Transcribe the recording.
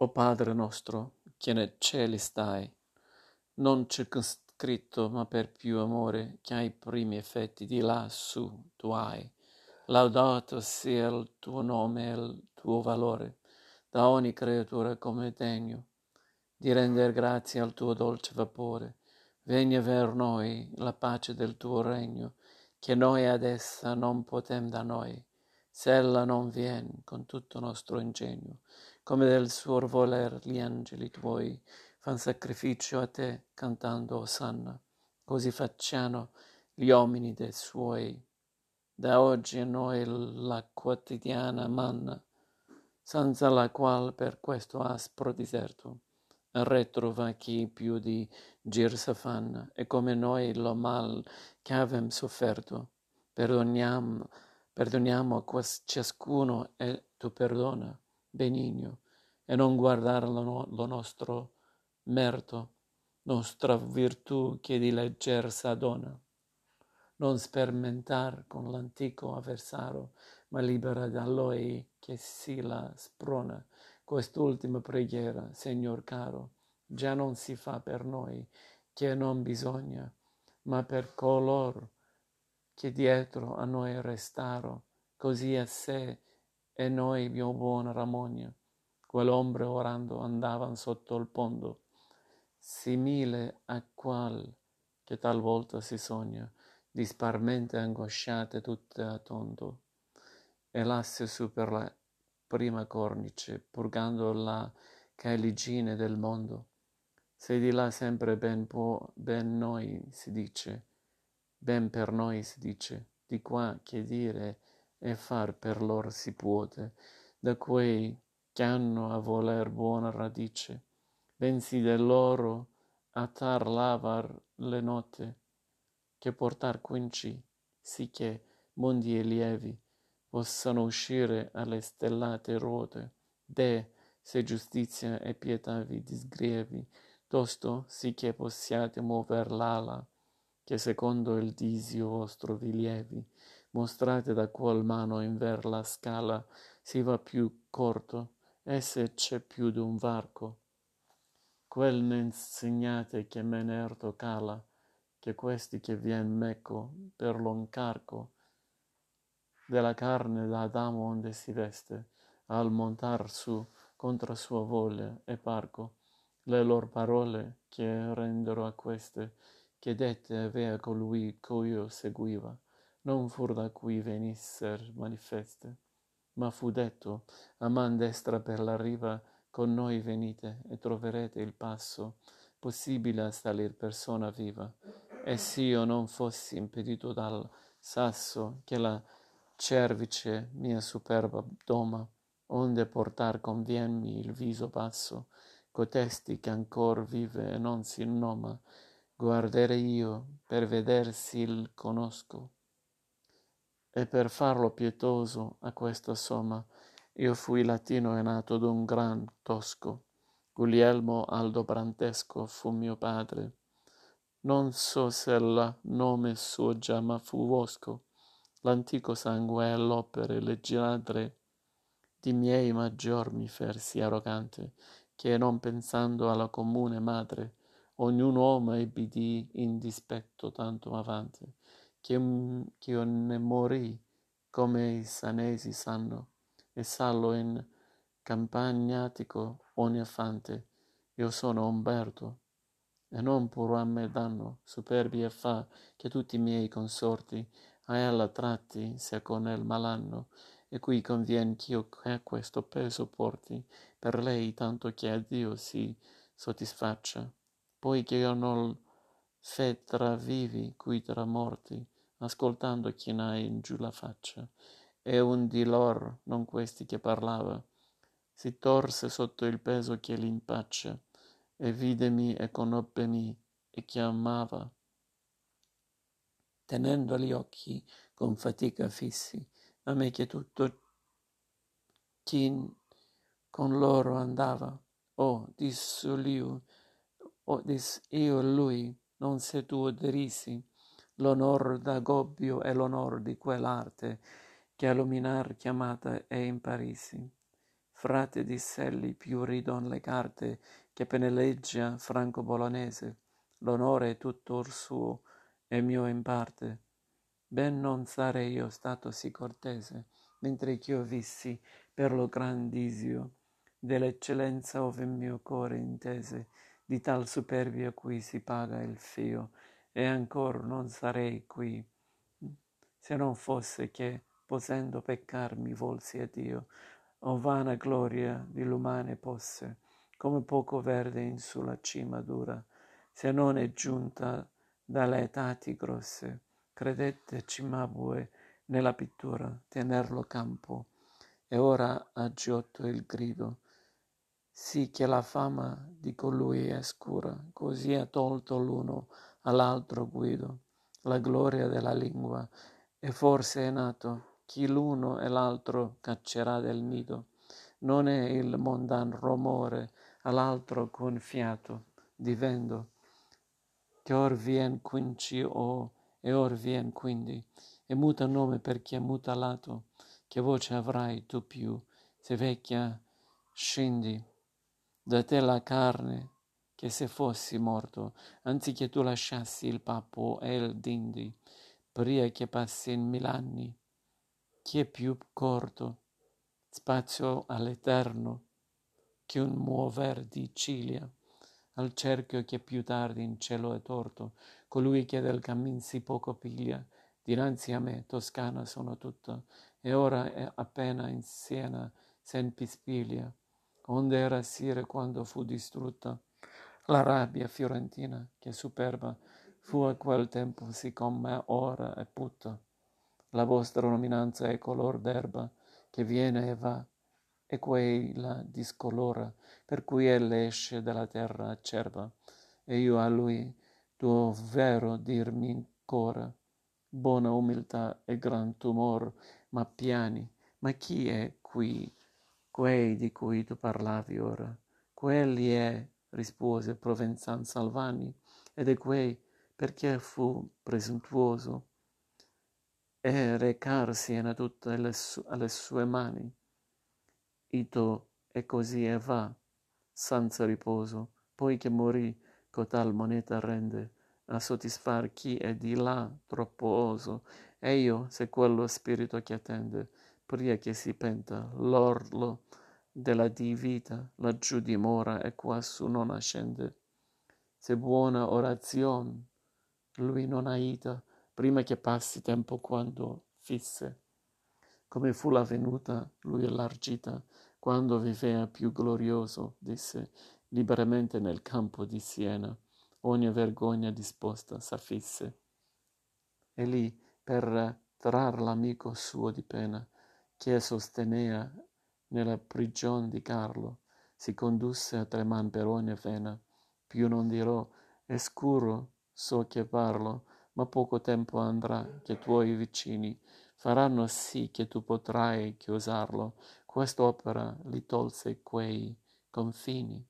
O Padre nostro, che nei cieli stai, non circoscritto, ma per più amore che ai primi effetti di lassù tu hai. Laudato sia il tuo nome e il tuo valore, da ogni creatura come degno di render grazie al tuo dolce vapore. Vegna ver noi la pace del tuo regno, che noi ad essa non potem da noi, se ella non vien con tutto nostro ingegno come del suo voler gli angeli tuoi fan sacrificio a te cantando Osanna. Così facciano gli uomini dei suoi. Da oggi a noi la quotidiana manna, senza la qual per questo aspro deserto retro va chi più di gir s'affanna, e come noi lo mal che avem sofferto, perdoniamo, perdoniamo a ciascuno e tu perdona benigno e non guardare lo, lo nostro merto, nostra virtù che di legger s'adona. Non sperimentar con l'antico avversario, ma libera da lui che si la sprona. Quest'ultima preghiera, Signor caro, già non si fa per noi, che non bisogna, ma per coloro che dietro a noi restaro, così a sé e noi mio buon Ramonia, quell'ombre orando andavan sotto il pondo, simile a qual che talvolta si sogna, disparmente angosciate tutte a tondo, e lasse su per la prima cornice, purgando la caligine del mondo. Se di là sempre ben può, ben noi si dice, ben per noi si dice, di qua che dire e far per lor si puote, da quei che hanno a voler buona radice, bensì del loro attar lavar le note, che portar quinci, sì che mondi e lievi possano uscire alle stellate ruote, de, se giustizia e pietà vi disgrievi, tosto sì che possiate mover l'ala, che secondo il disio vostro vi lievi, mostrate da qual mano in ver la scala si va più corto, e se c'è più d'un varco. Quel ne insegnate che menerto cala, che questi che vien meco per l'oncarco della carne da Adamo onde si veste, al montar su contra sua voglia e parco, le lor parole che rendero a queste, che dette avea colui io seguiva, non fur da cui venisser manifeste, ma fu detto, a man destra per la riva, con noi venite e troverete il passo possibile a salir persona viva. E s'io non fossi impedito dal sasso che la cervice mia superba doma, onde portar convienmi il viso basso, cotesti che ancor vive e non si noma, guardere io per veder s'il conosco. E per farlo pietoso a questa somma io fui latino e nato d'un gran tosco. Guglielmo aldobrantesco fu mio padre. Non so se il nome suo già ma fu vosco l'antico sangue e l'opere leggiadre di miei maggior mi fersi arrogante che non pensando alla comune madre ognun uomo ebbi in dispetto tanto avante ch'io ne morì come i sanesi sanno, e sallo in campagnatico ogni affante. Io sono Umberto, e non pur a me danno, superbia fa che tutti i miei consorti a ella tratti sia con el malanno, e qui convien ch'io questo peso porti, per lei tanto che a Dio si soddisfaccia. Poi che io non fe tra vivi qui tra morti, ascoltando chi n'ha in giù la faccia, e un di lor, non questi che parlava, si torse sotto il peso che l'impaccia, e videmi e conobbemi e chiamava, tenendo gli occhi con fatica fissi, a me che tutto chi con loro andava. Oh, disse io, oh, dis io lui, non se tu derisi, l'onor d'Agobbio e l'onor di quell'arte che a luminar chiamata è in Parisi. frate di Selli, più ridon le carte che peneleggia franco bolognese, l'onore è tutto suo e mio in parte. Ben non sarei io stato sì cortese, mentre ch'io vissi per lo grandisio dell'eccellenza ove mio core intese, di tal superbia cui si paga il fio, e ancor non sarei qui, se non fosse che, posendo peccar, mi volsi a Dio, o vana gloria di l'umane posse, come poco verde in sulla cima dura, se non è giunta dalle etati grosse, credette Cimabue nella pittura, tenerlo campo, e ora ha giotto il grido, sì che la fama di colui è scura, così ha tolto l'uno all'altro guido, la gloria della lingua, e forse è nato chi l'uno e l'altro caccerà del nido. Non è il mondan romore all'altro con fiato di vento, che or vien quinci o e or vien quindi, e muta nome per chi è muta lato, che voce avrai tu più, se vecchia scendi da te la carne che se fossi morto, anziché tu lasciassi il papo e il dindi, pria che passi in mil'anni, chi è più corto, spazio all'eterno, che un muover di ciglia, al cerchio che più tardi in cielo è torto, colui che del cammin si poco piglia, dinanzi a me, Toscana sono tutta, e ora è appena in Siena, sen pispiglia, onde era Sire quando fu distrutta la rabbia fiorentina, che superba fu a quel tempo siccome ora è putta. La vostra nominanza è color d'erba che viene e va, e quei la discolora, per cui elle esce dalla terra acerba, e io a lui tuo vero dirmi ancora, buona umiltà e gran tumor, ma piani, ma chi è qui quei di cui tu parlavi ora. Quelli è, rispose Provenzan Salvani, ed è quei perché fu presuntuoso e recarsi a tutte le, su- alle sue mani. Ito e così e va, senza riposo, poi che morì, cotal moneta rende a soddisfar chi è di là troppo oso, e io, se quello spirito che attende, pria che si penta l'orlo della di vita laggiù dimora e quassù non ascende. Se buona orazion lui non aita, prima che passi tempo quando fisse. Come fu la venuta, lui allargita, quando vivea più glorioso, disse, liberamente nel campo di Siena, ogni vergogna disposta s'affisse. E lì, per trar l'amico suo di pena, che sostenea nella prigion di Carlo, si condusse a treman per ogni vena. Più non dirò, è scuro, so che parlo, ma poco tempo andrà che tuoi vicini faranno sì che tu potrai chiusarlo. Quest'opera li tolse quei confini.